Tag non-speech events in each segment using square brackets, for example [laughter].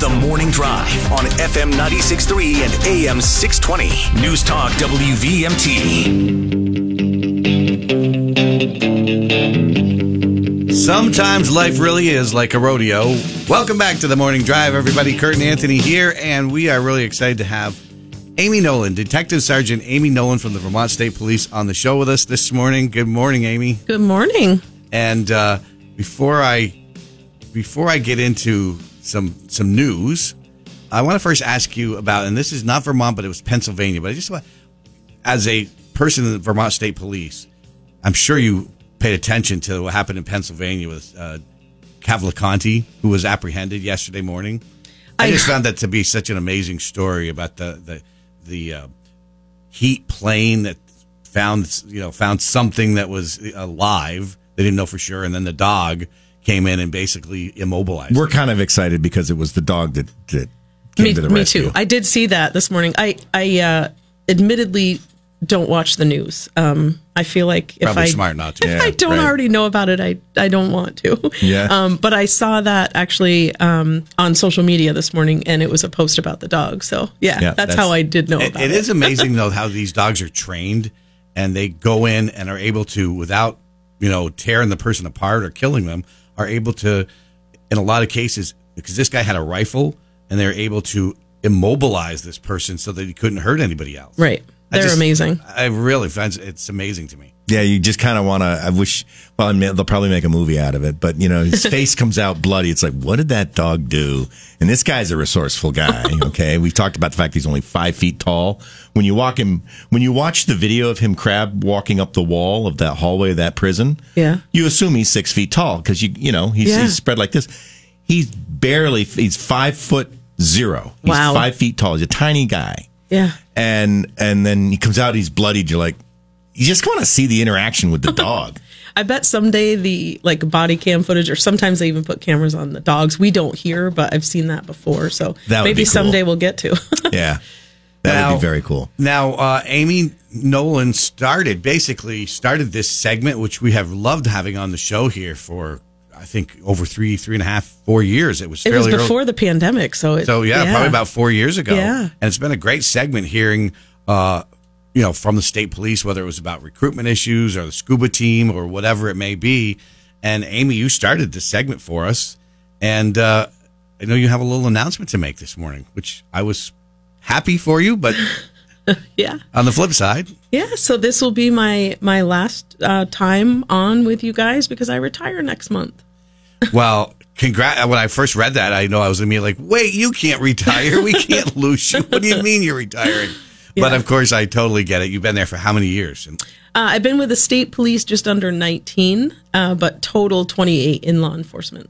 The Morning Drive on FM 96.3 and AM 620. News Talk WVMT. Sometimes life really is like a rodeo. Welcome back to the Morning Drive, everybody. Kurt and Anthony here, and we are really excited to have Amy Nolan, Detective Sergeant Amy Nolan from the Vermont State Police, on the show with us this morning. Good morning, Amy. Good morning. And uh, before I before I get into some some news, I want to first ask you about, and this is not Vermont, but it was Pennsylvania. But I just want, as a person in the Vermont State Police, I'm sure you paid attention to what happened in Pennsylvania with uh, Cavalcante, who was apprehended yesterday morning. I, I just found that to be such an amazing story about the the the uh, heat plane that found you know found something that was alive. They didn't know for sure, and then the dog came in and basically immobilized. We're kind of excited because it was the dog that that came me, to the me rescue. too. I did see that this morning. I I uh, admittedly don't watch the news. Um, I feel like if Probably I smart not to. [laughs] if Yeah, I don't right. already know about it, I I don't want to. Yeah. [laughs] Um, but I saw that actually um, on social media this morning, and it was a post about the dog. So yeah, Yeah, that's, that's- how I did know It- about it it. is amazing [laughs] though how these dogs are trained and they go in and are able to without you know tearing the person apart or killing them are able to in a lot of cases because this guy had a rifle and they're able to immobilize this person so that he couldn't hurt anybody else Right. I They're just- amazing. i really find it's amazing to me Yeah, you just kind of want to. I wish. Well, I mean, they'll probably make a movie out of it, but you know, his [laughs] face comes out bloody. It's like, what did that dog do? And this guy's a resourceful guy. [laughs] Okay, we've talked about the fact he's only five feet tall. When you walk him, when you watch the video of him crab walking up the wall of that hallway of that prison, Yeah. you assume he's six feet tall because you you know he's, Yeah. he's spread like this. He's barely. He's five foot zero. He's Wow. five feet tall. He's a tiny guy Yeah. and and then he comes out he's bloodied you're like you just want to see the interaction with the dog [laughs] I bet someday the like body cam footage, or sometimes they even put cameras on the dogs. We don't hear, but I've seen that before. So That maybe cool. someday we'll get to. [laughs] yeah that Now- would be very cool Now, uh, Amy Nolan started basically started this segment, which we have loved having on the show here for I think over three, three and a half, four years. It was it was fairly early- before the pandemic, so it, So yeah, probably about four years ago. Yeah. and it's been a great segment hearing, uh, you know, from the state police whether it was about recruitment issues or the scuba team or whatever it may be. And Amy, you started this segment for us, and uh, I know you have a little announcement to make this morning, which I was happy for you, but [laughs] yeah. on the flip side, Yeah, so this will be my my last uh, time on with you guys because I retire next month. Well. congrats. When I first read that, I know I was immediately like, "Wait, you can't retire. We [laughs] can't lose you. What do you mean you're retiring?" But of course, I totally get it. You've been there for how many years? Uh, I've been with the state police just under 19, uh, but total 28 in law enforcement.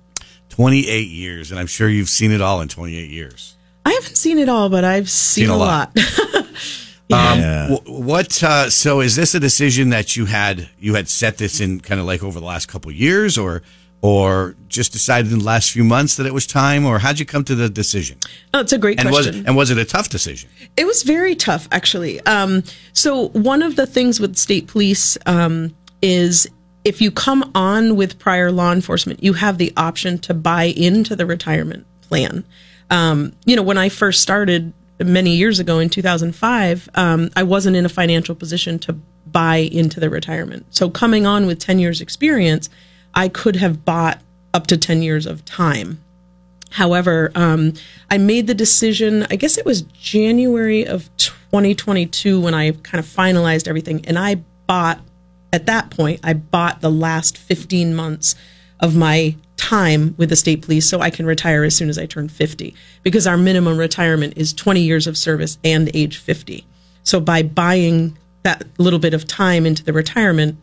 28 years, and I'm sure you've seen it all in 28 years. I haven't seen it all, but I've seen, Seen a a lot. lot. [laughs] yeah. Wh- What? Uh, so, is this a decision that you had you had set this in kind of like over the last couple of years, or or just decided in the last few months that it was time, or how'd you come to the decision? Oh, it's a great And was question. and was it a tough decision? It was very tough, actually. Um, so one of the things with state police um, is if you come on with prior law enforcement, you have the option to buy into the retirement plan. Um, you know, when I first started many years ago in 2005, um, I wasn't in a financial position to buy into the retirement. So coming on with 10 years experience, I could have bought up to 10 years of time. However, um, I made the decision, I guess it was January of 2022 when I kind of finalized everything. And I bought, at that point, I bought the last 15 months of my time with the state police so I can retire as soon as I turn 50 because our minimum retirement is 20 years of service and age 50. So by buying that little bit of time into the retirement,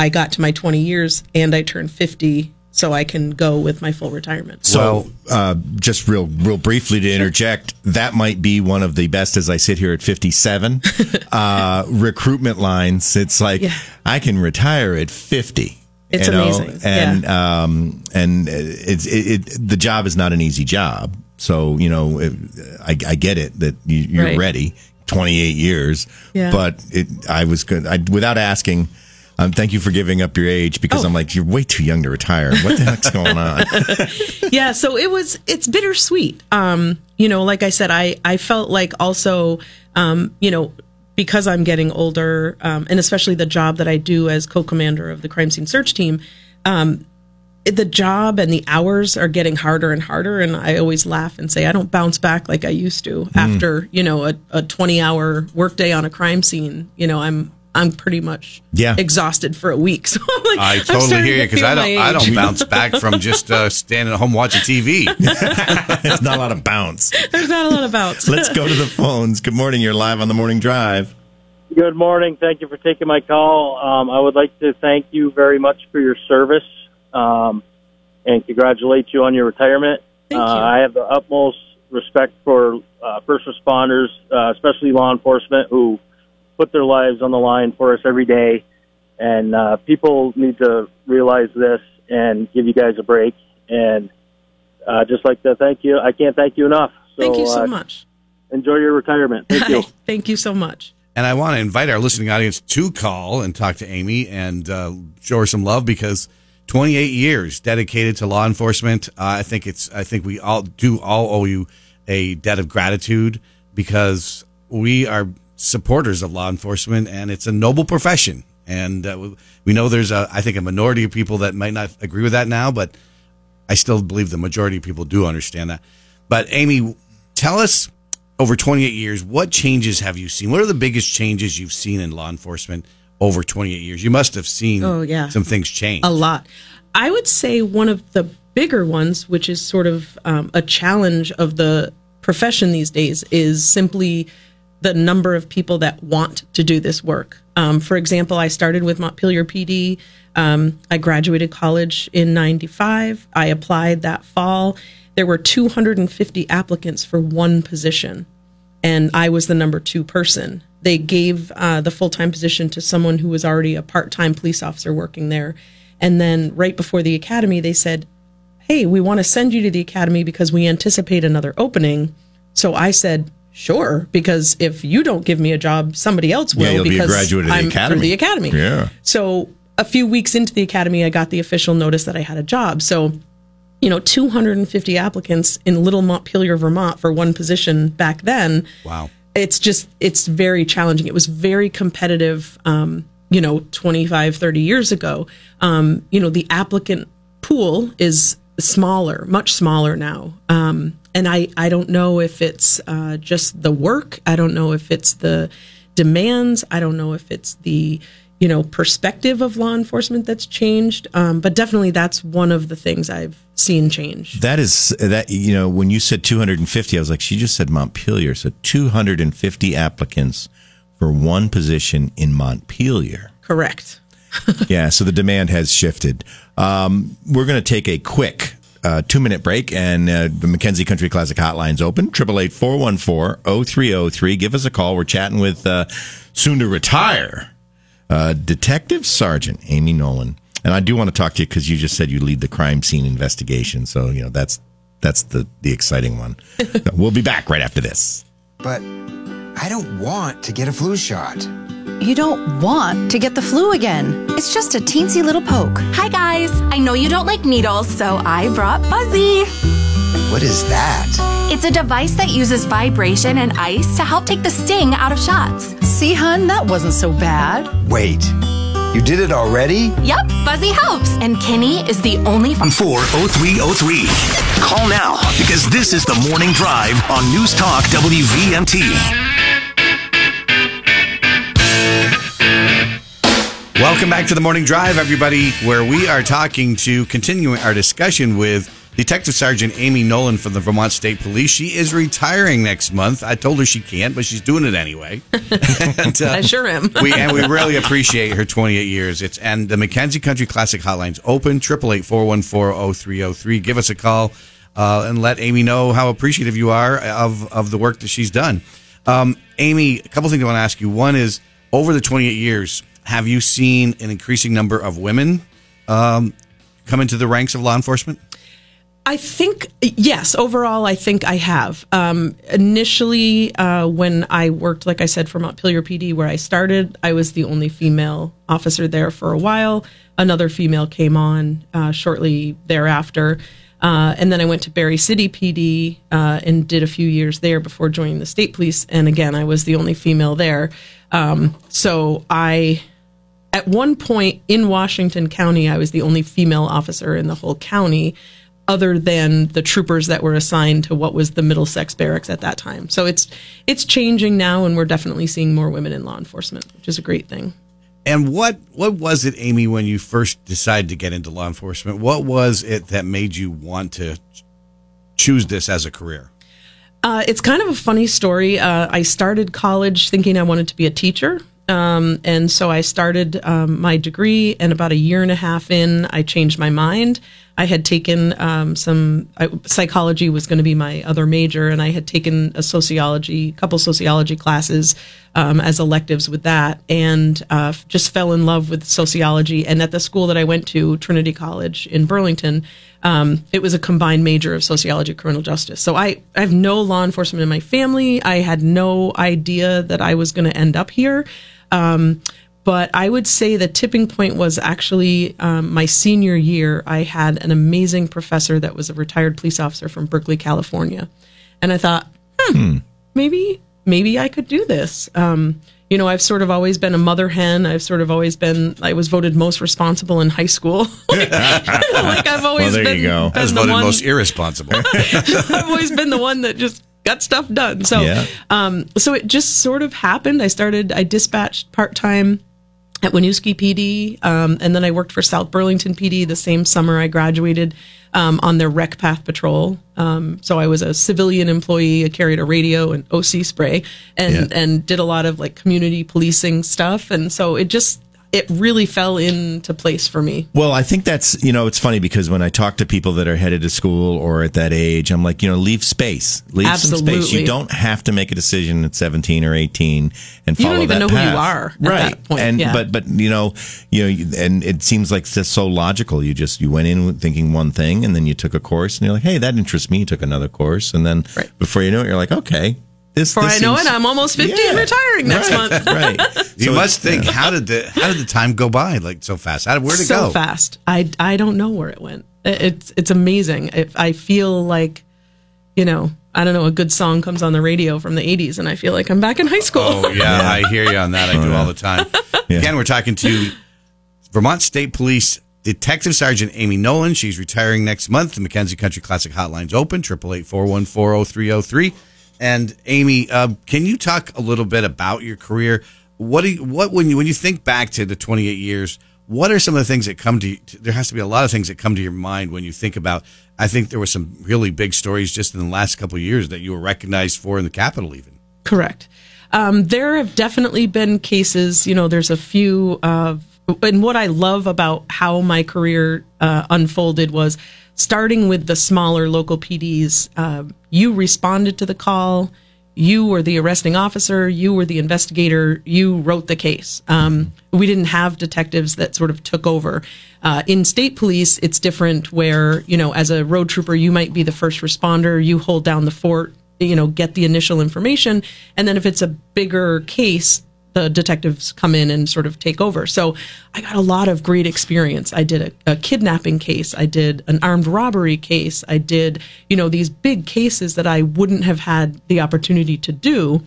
I got to my 20 years and I turned 50 so I can go with my full retirement. So, uh, just real, real briefly to interject, that might be one of the best as I sit here at 57 [laughs] uh, recruitment lines. It's like Yeah. I can retire at 50. It's you know? amazing, and um, and it's it, it, the job is not an easy job. So you know, it, I, I get it that you, you're Right. ready. 28 years, Yeah. but it, I was good. I, without asking, Um, thank you for giving up your age because Oh. I'm like, you're way too young to retire. What the heck's going on? [laughs] [laughs] yeah so it was it's bittersweet um you know like i said i i felt like also um you know because i'm getting older um, and especially the job that i do as co-commander of the crime scene search team um the job and the hours are getting harder and harder and i always laugh and say i don't bounce back like i used to Mm. after you know a, a 20 hour workday on a crime scene you know i'm i'm pretty much Yeah. exhausted for a week [laughs] so I'm like, I I'm totally hear you because I don't. I don't bounce back from just uh, standing at home watching TV. [laughs] There's not a lot of bounce. there's not a lot of outs Let's go to the phones. Good morning. You're live on the morning drive. Good morning. Thank you for taking my call. Um, I would like to thank you very much for your service um, and congratulate you on your retirement. Thank uh. I have the utmost respect for uh, first responders, uh, especially law enforcement, who put their lives on the line for us every day. And uh, people need to realize this and give you guys a break. And uh, just like to thank you. I can't thank you enough. So, Thank you so uh, much. Enjoy your retirement. Thank you. [laughs] Thank you so much. And I want to invite our listening audience to call and talk to Amy and uh, show her some love because 28 years dedicated to law enforcement. Uh, I think it's. I think we all do all owe you a debt of gratitude because we are supporters of law enforcement and it's a noble profession. And uh, we- know there's a. I think a minority of people that might not agree with that now, but I still believe the majority of people do understand that. But Amy, tell us over 28 years, what changes have you seen? What are the biggest changes you've seen in law enforcement over 28 years? You must have seen Oh, yeah. some things change. A lot. I would say one of the bigger ones, which is sort of um, a challenge of the profession these days, is simply the number of people that want to do this work. Um, for example, I started with Montpelier PD. Um, I graduated college in 95. I applied that fall. There were 250 applicants for one position and I was the number two person. They gave uh, the full time position to someone who was already a part time police officer working there. And then right before the academy, they said, Hey, we want to send you to the academy because we anticipate another opening. So I said, Sure, because if you don't give me a job, somebody else will. Yeah, you'll be a because graduate of the I'm academy. The academy. Yeah. So a few weeks into the academy, I got the official notice that I had a job. So you know, 250 applicants in Little Montpelier, Vermont for one position back then. Wow. It's just, it's very challenging. It was very competitive, um, you know, 25, 30 years ago. Um, you know, the applicant pool is smaller, much smaller now. Um, and I, I don't know if it's uh, just the work. I don't know if it's the demands. I don't know if it's the, you know, perspective of law enforcement that's changed. Um, but definitely that's one of the things I've seen change. That is that you know when you said 250, I was like, she just said Montpelier, so 250 applicants for one position in Montpelier. Correct. [laughs] yeah, so the demand has shifted. Um, we're going to take a quick uh, two minute break, and uh, the McKenzie Country Classic Hotline's open. Triple eight four one four zero three zero three. Give us a call. We're chatting with uh, soon to retire uh, Detective Sergeant Amy Nolan. And I do want to talk to you because you just said you lead the crime scene investigation. So you know that's that's the the exciting one. [laughs] we'll be back right after this. But I don't want to get a flu shot. You don't want to get the flu again. It's just a teensy little poke. Hi guys, I know you don't like needles, so I brought Buzzy. What is that? It's a device that uses vibration and ice to help take the sting out of shots. See, hun, that wasn't so bad. Wait, you did it already? Yep, Buzzy helps. And Kenny is the only. 40303. Call now because this is the morning drive on News Talk WVMT. Welcome back to the Morning Drive, everybody, where we are talking to continuing our discussion with Detective Sergeant Amy Nolan from the Vermont State Police. She is retiring next month. I told her she can't, but she's doing it anyway. [laughs] and, uh, I sure am. we and we really appreciate her 28 years. It's and the McKenzie Country Classic Hotline's open triple eight four one four zero three zero three. Give us a call uh, and let Amy know how appreciative you are of of the work that she's done. Um, Amy, a couple things I want to ask you. One is over the 28 years, have you seen an increasing number of women um, come into the ranks of law enforcement? I think yes. Overall, I think I have. Um, initially, uh, when I worked, like I said, for Montpelier PD, where I started, I was the only female officer there for a while. Another female came on uh, shortly thereafter, uh, and then I went to Barre City PD uh, and did a few years there before joining the state police. And again, I was the only female there. Um, so I at one point in Washington County, I was the only female officer in the whole county, other than the troopers that were assigned to what was the Middlesex barracks at that time. So it's it's changing now, and we're definitely seeing more women in law enforcement, which is a great thing. And what what was it, Amy, when you first decided to get into law enforcement? What was it that made you want to choose this as a career? Uh, it's kind of a funny story. Uh, I started college thinking I wanted to be a teacher. Um, and so I started um, my degree, and about a year and a half in, I changed my mind. I had taken um, some I, psychology was going to be my other major, and I had taken a sociology, couple sociology classes um, as electives with that, and uh, just fell in love with sociology. And at the school that I went to, Trinity College in Burlington, um, it was a combined major of sociology, criminal justice. So I, I have no law enforcement in my family. I had no idea that I was going to end up here. Um, but I would say the tipping point was actually um, my senior year. I had an amazing professor that was a retired police officer from Berkeley, California, and I thought, hmm, hmm. maybe maybe I could do this. Um, you know, I've sort of always been a mother hen. I've sort of always been. I was voted most responsible in high school. [laughs] like, [laughs] like, I've always well, there been. You go. I was voted one, most irresponsible. [laughs] I've always been the one that just got stuff done. So, yeah. um, so it just sort of happened. I started. I dispatched part time at Winooski PD, um, and then I worked for South Burlington PD the same summer I graduated um, on their rec path patrol. Um, so I was a civilian employee. I carried a radio and OC spray, and yeah. and did a lot of like community policing stuff. And so it just it really fell into place for me. Well, I think that's, you know, it's funny because when I talk to people that are headed to school or at that age, I'm like, you know, leave space. Leave Absolutely. some space. You don't have to make a decision at 17 or 18 and follow You don't even know path. who you are right. Point, and, yeah. but, but, you know, you know, and it seems like it's so logical. You just, you went in thinking one thing and then you took a course and you're like, hey, that interests me. You took another course. And then right. before you know it, you're like, okay, this, Before this I know seems, it, I'm almost 50 yeah, and retiring next right, month. right. [laughs] You So must it's- think how did the how did the time go by like so fast? How where did it so go? So fast. I I don't know where it went. It- It's it's amazing. If I feel like, you know, I don't know, a good song comes on the radio from the '80s, and I feel like I'm back in high school. Oh yeah, I hear you on that. I do oh, all the time. [laughs] Yeah. Again, we're talking to Vermont State Police Detective Sergeant Amy Nolan. She's retiring next month. The McKenzie Country Classic Hotline's open triple eight four one four zero three zero three. And Amy, uh, can you talk a little bit about your career? What do you, what when you when you think back to the 28 years? What are some of the things that come to you? There has to be a lot of things that come to your mind when you think about. I think there were some really big stories just in the last couple of years that you were recognized for in the Capitol, even. Correct. Um, there have definitely been cases. You know, there's a few. Uh, and what I love about how my career uh, unfolded was starting with the smaller local PDs. Uh, you responded to the call. You were the arresting officer. You were the investigator. You wrote the case. Um, we didn't have detectives that sort of took over. Uh, in state police, it's different where, you know, as a road trooper, you might be the first responder. You hold down the fort, you know, get the initial information. And then if it's a bigger case, the detectives come in and sort of take over. So I got a lot of great experience. I did a, a, kidnapping case. I did an armed robbery case. I did, you know, these big cases that I wouldn't have had the opportunity to do.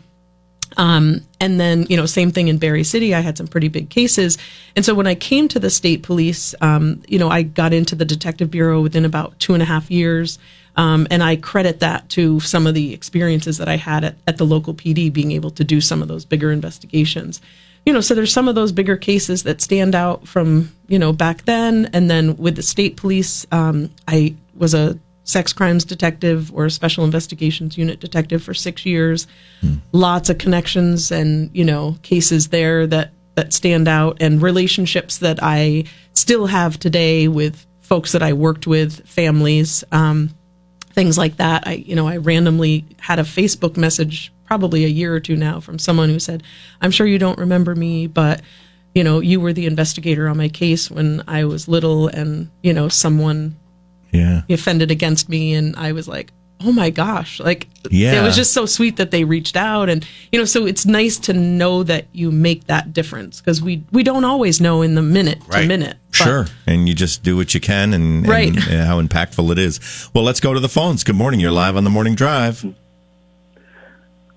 Um, and then, you know, same thing in Barre City. I had some pretty big cases. And so when I came to the state police, um, you know, I got into the detective bureau within about two and a half years. Um, and I credit that to some of the experiences that I had at, at the local PD being able to do some of those bigger investigations. You know, so there's some of those bigger cases that stand out from, you know, back then. And then with the state police, um, I was a sex crimes detective or special investigations unit detective for six years. Hmm. Lots of connections and, you know, cases there that, that stand out and relationships that I still have today with folks that I worked with, families. Um, things like that. I, you know, I randomly had a Facebook message probably a year or two now from someone who said, "I'm sure you don't remember me, but you know, you were the investigator on my case when I was little, and you know, someone." Yeah. he offended against me, and I was like, oh my gosh, like Yeah. it was just so sweet that they reached out, and you know, so it's nice to know that you make that difference because we we don't always know in the minute to minute. but- Sure. And you just do what you can and, Right. [laughs] and, how impactful it is. Well, let's go to the phones. Good morning. You're live on the morning drive.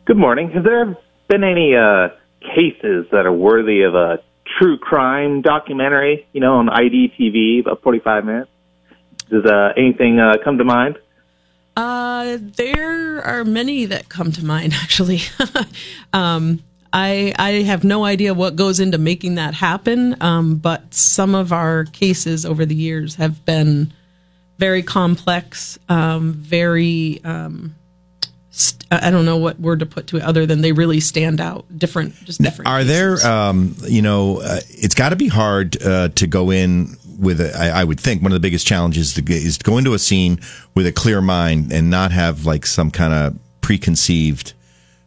Good morning. Have there been any uh, cases that are worthy of a true crime documentary? You know, on IDTV, about forty-five minutes. Does uh, anything uh, come to mind? Uh, there are many that come to mind [laughs] actually. [laughs] um, I I have no idea what goes into making that happen. Um, but some of our cases over the years have been very complex, um, very um, st- I don't know what word to put to it other than they really stand out. Different, just different. Are there, um, you know, uh, it's got to be hard uh, to go in with, a, I, I would think one of the biggest challenges to get, is to go into a scene with a clear mind and not have like some kind of preconceived,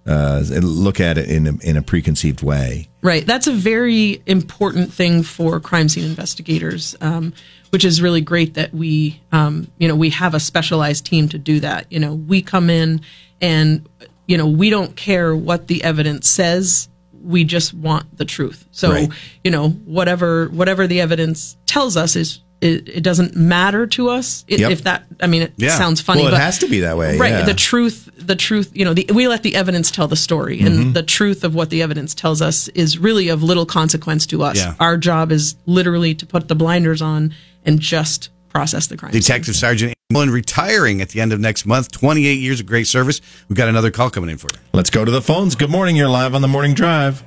uh, look at it in a, in a preconceived way. Right. That's a very important thing for crime scene investigators, um, which is really great that we, um, you know, we have a specialized team to do that. You know, we come in and, you know, we don't care what the evidence says. We just want the truth. So, Right. you know, whatever whatever the evidence tells us is it, it doesn't matter to us. It, Yep. If that, I mean, it Yeah. sounds funny, well, it but has to be that way. right yeah. the truth the truth you know the, we let the evidence tell the story and Mm-hmm. the truth of what the evidence tells us is really of little consequence to us Yeah. our job is literally to put the blinders on and just process the crime scene. Detective Sergeant Nolan retiring at the end of next month. 28 years of great service. We've got another call coming in for you. Let's go to the phones. Good morning. You're live on the morning drive.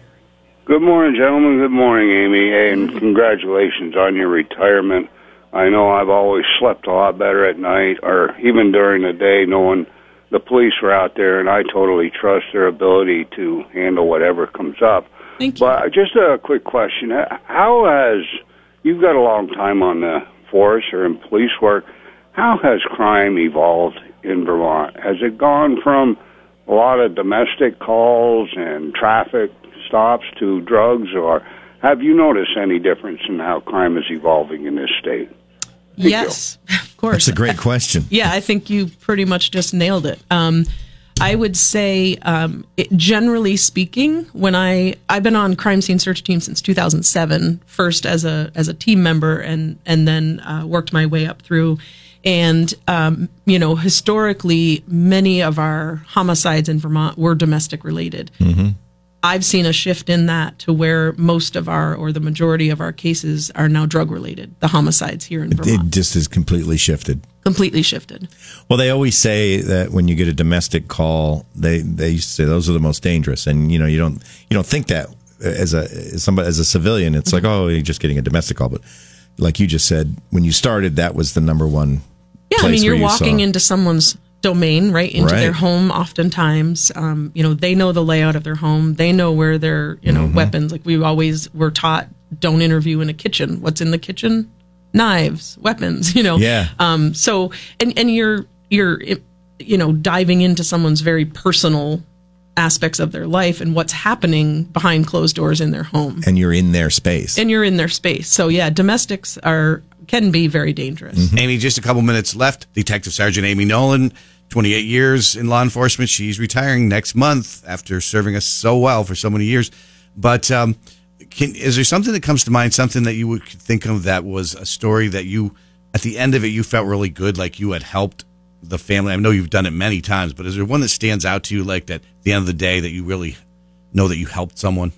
Good morning, gentlemen. Good morning, Amy, and congratulations on your retirement. I know I've always slept a lot better at night or even during the day knowing the police were out there, and I totally trust their ability to handle whatever comes up. Thank you. But uh, just a quick question. How has, you've got a long time on the force or in police work, how has crime evolved in Vermont? Has it gone from a lot of domestic calls and traffic stops to drugs, or have you noticed any difference in how crime is evolving in this state? yes of course. That's a great question. yeah i think you pretty much just nailed it. Um, i would say um, it, generally speaking when i i've been on crime scene search team since 2007 first as a as a team member and and then uh, worked my way up through. And um, you know historically many of our homicides in vermont were domestic related I've seen a shift in that to where most of our or the majority of our cases are now drug related. The homicides here in It Vermont just is completely shifted. completely shifted. Well, they always say that when you get a domestic call, they they say those are the most dangerous, and you know you don't you don't think that as a as somebody as a civilian. It's like mm-hmm. oh, you're just getting a domestic call, but like you just said, when you started, that was the number one. Yeah, I mean you're you walking saw- into someone's domain, right into their home. Oftentimes, um, you know they know the layout of their home. They know where their you know Mm-hmm. weapons. Like we always were taught, don't interview in a kitchen. What's in the kitchen? Knives, weapons. [laughs] You know. Yeah. Um. So and and you're you're you know diving into someone's very personal aspects of their life and what's happening behind closed doors in their home and you're in their space. and you're in their space so yeah domestics are can be very dangerous Mm-hmm. Amy, just a couple minutes left. Detective Sergeant Amy Nolan, 28 years in law enforcement. She's retiring next month after serving us so well for so many years. But um, can, is there something that comes to mind, something that you would think of that was a story that you, at the end of it, you felt really good, like you had helped the family? I know you've done it many times, but is there one that stands out to you, like that at the end of the day, that you really know that you helped someone?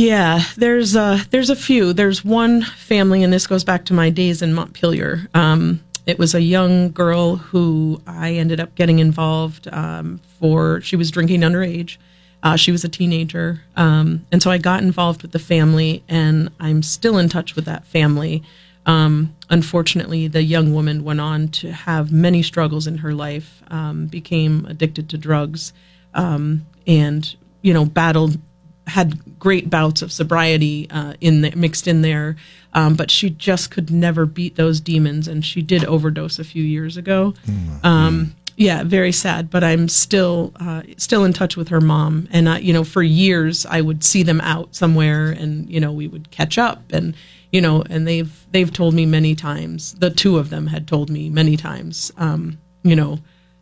Yeah, there's a there's a few. There's one family, and this goes back to my days in Montpelier. Um, it was a young girl who I ended up getting involved um, for. She was drinking underage. Uh, she was a teenager, um, and so I got involved with the family, and I'm still in touch with that family. Um, unfortunately, the young woman went on to have many struggles in her life, um, became addicted to drugs, um, and you know battled had great bouts of sobriety uh, in the, mixed in there, um, but she just could never beat those demons, and she did overdose a few years ago. Um, Yeah, very sad. But I'm still uh, still in touch with her mom, and I, you know, for years I would see them out somewhere, and you know, we would catch up, and you know, and they've they've told me many times. The two of them had told me many times, um, you know,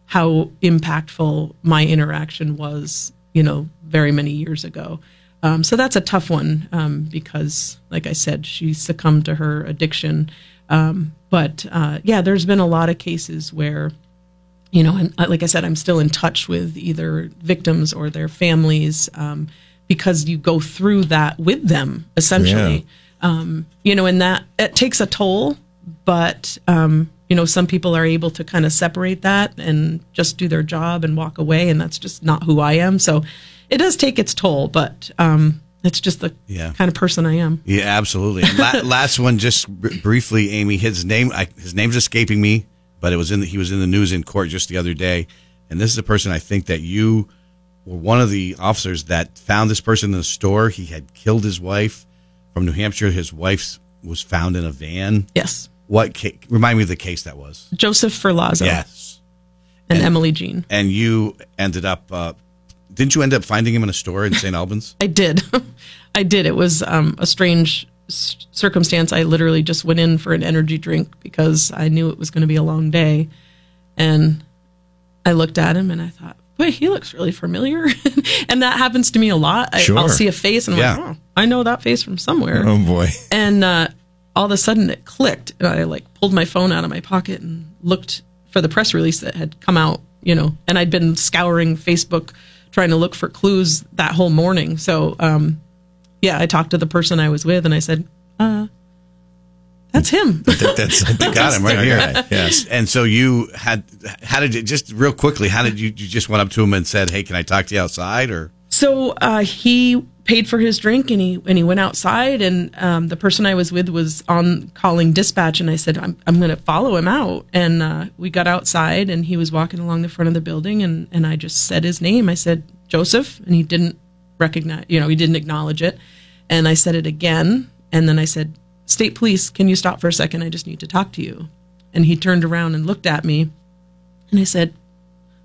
how impactful my interaction was, you know, very many years ago. Um, so that's a tough one um, because, like I said, she succumbed to her addiction. Um, but uh, yeah, there's been a lot of cases where, you know, and uh, like I said, I'm still in touch with either victims or their families um, because you go through that with them essentially. Um, you know, and that it takes a toll, but um, you know, some people are able to kind of separate that and just do their job and walk away, and that's just not who I am. So it does take its toll, but um, it's just the Yeah. kind of person I am. Yeah, absolutely. And La- [laughs] last one, just br- briefly, Amy. His name, I, his name's escaping me, but it was in. The, he was in the news in court just the other day, and this is a person I think that you were one of the officers that found this person in the store. He had killed his wife from New Hampshire. His wife was found in a van. Yes. What? Ca- remind me of the case that was. Joseph Ferlazzo Yes. and, Emily Jean. And you ended up. Uh, didn't you end up finding him in a store in St. Albans? [laughs] I did. [laughs] I did. It was um, a strange s- circumstance. I literally just went in for an energy drink because I knew it was going to be a long day. And I looked at him and I thought, boy, he looks really familiar. [laughs] and that happens to me a lot. I, Sure. I'll see a face and I'm Yeah. like, oh, I know that face from somewhere. Oh boy. And uh, all of a sudden it clicked. And I like pulled my phone out of my pocket and looked for the press release that had come out, you know, and I'd been scouring Facebook trying to look for clues that whole morning. So, um, yeah, I talked to the person I was with and I said, uh, that's him. That's I think Got him right here. [laughs] guy. Yes. And so you had, how did it, just real quickly, how did you, you just went up to him and said, hey, can I talk to you outside or? So uh, he paid for his drink and he and he went outside and um, the person I was with was on calling dispatch and I said I'm I'm going to follow him out. And uh, we got outside and he was walking along the front of the building and and I just said his name. I said Joseph and he didn't recognize you know he didn't acknowledge it. And I said it again and then I said state police can you stop for a second? I just need to talk to you. And he turned around and looked at me and I said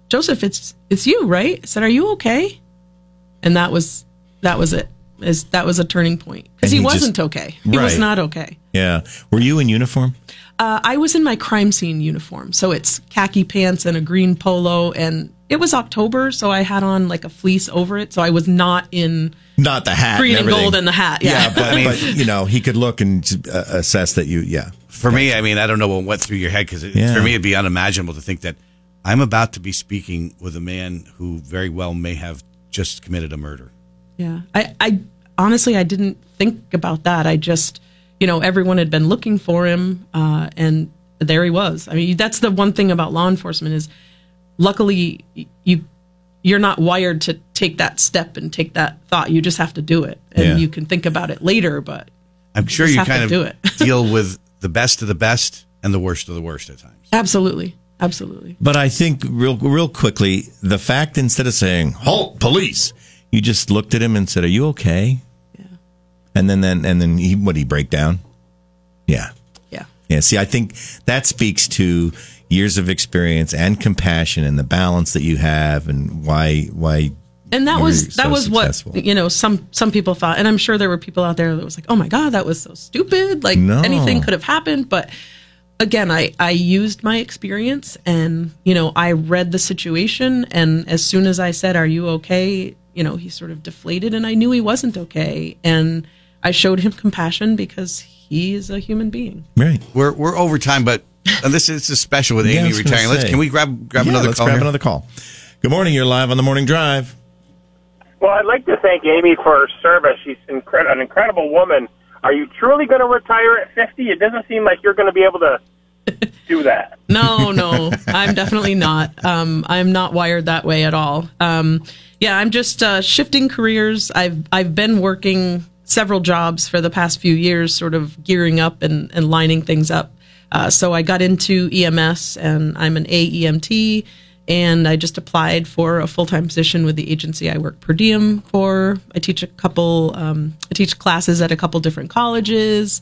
Joseph it's it's you right? I said are you okay? And that was that was it is that was a turning point because he, he wasn't okay he was not okay Yeah. Were you in uniform? uh, i was in my crime scene uniform so it's khaki pants and a green polo and it was october so i had on like a fleece over it so i was not in Not the hat. green and everything. gold and the hat yeah, but, [laughs] but you know he could look and uh, assess that you. Yeah. For me, I mean, I don't know what went through your head because Yeah. for me, it'd be unimaginable to think that I'm about to be speaking with a man who very well may have just committed a murder. Yeah. I, I honestly, I didn't think about that. I just, you know, everyone had been looking for him, uh, and there he was. I mean, that's the one thing about law enforcement is, luckily, you you're not wired to take that step and take that thought. You just have to do it, and Yeah. you can think about it later. But I'm sure just you have kind to of do it. [laughs] deal with the best of the best and the worst of the worst at times. absolutely, absolutely. But I think real real quickly, the fact instead of saying "halt, police," you just looked at him and said, "Are you okay?" Yeah. And then then and then he what he break down? Yeah. Yeah. Yeah. See, I think that speaks to years of experience and compassion and the balance that you have and why why and that was that was successful. what you know some some people thought and i'm sure there were people out there that was like oh my god that was so stupid like No. anything could have happened but again i i used my experience and you know i read the situation and as soon as i said are you okay you know he sort of deflated and i knew he wasn't okay and i showed him compassion because he is a human being Right. We're we're over time, but uh, this is a special with Amy was gonna retiring. Let's can we grab grab Yeah, another let's call? grab here? another call. Good morning. You're live on the morning drive. Well, I'd like to thank Amy for her service. She's incre- an incredible woman. Are you truly going to retire at 50? It doesn't seem like you're going to be able to [laughs] do that. No, no, I'm definitely not. Um, I'm not wired that way at all. Um, yeah, I'm just uh, shifting careers. I've I've been working several jobs for the past few years, sort of gearing up and, and lining things up. Uh, so I got into EMS, and I'm an AEMT, and I just applied for a full time position with the agency I work per diem for. I teach a couple. Um, I teach classes at a couple different colleges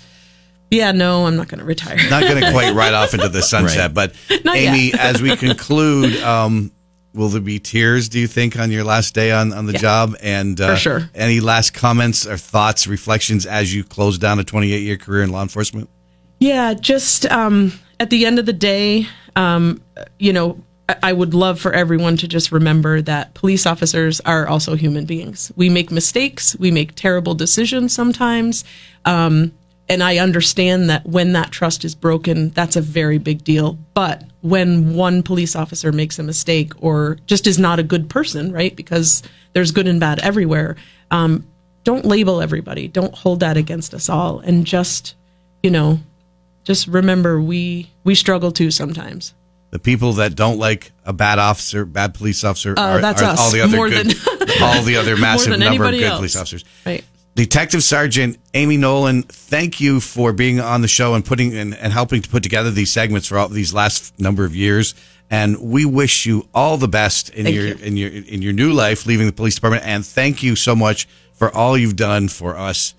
Yeah, no, I'm not going to retire. Not going to quite [laughs] ride off into the sunset, but [laughs] Not Amy, yet. as we conclude, um, will there be tears? Do you think on your last day on, on the Yeah. job? And For sure. Any last comments or thoughts, reflections as you close down a 28 year career in law enforcement? Yeah, just um, at the end of the day, um, you know, I- I would love for everyone to just remember that police officers are also human beings. We make mistakes, we make terrible decisions sometimes. Um, and I understand that when that trust is broken, that's a very big deal. But when one police officer makes a mistake or just is not a good person, right? Because there's good and bad everywhere. Um, don't label everybody. Don't hold that against us all. And just, you know, just remember we we struggle too sometimes. The people that don't like a bad officer, bad police officer, Uh, are, that's are us, all the other more good, than- [laughs] all the other [laughs] massive number of good else. police officers. Right. Detective Sergeant Amy Nolan, thank you for being on the show and putting and, and helping to put together these segments for all these last number of years. And we wish you all the best in Thank your you. in your in your new life, leaving the police department. And thank you so much for all you've done for us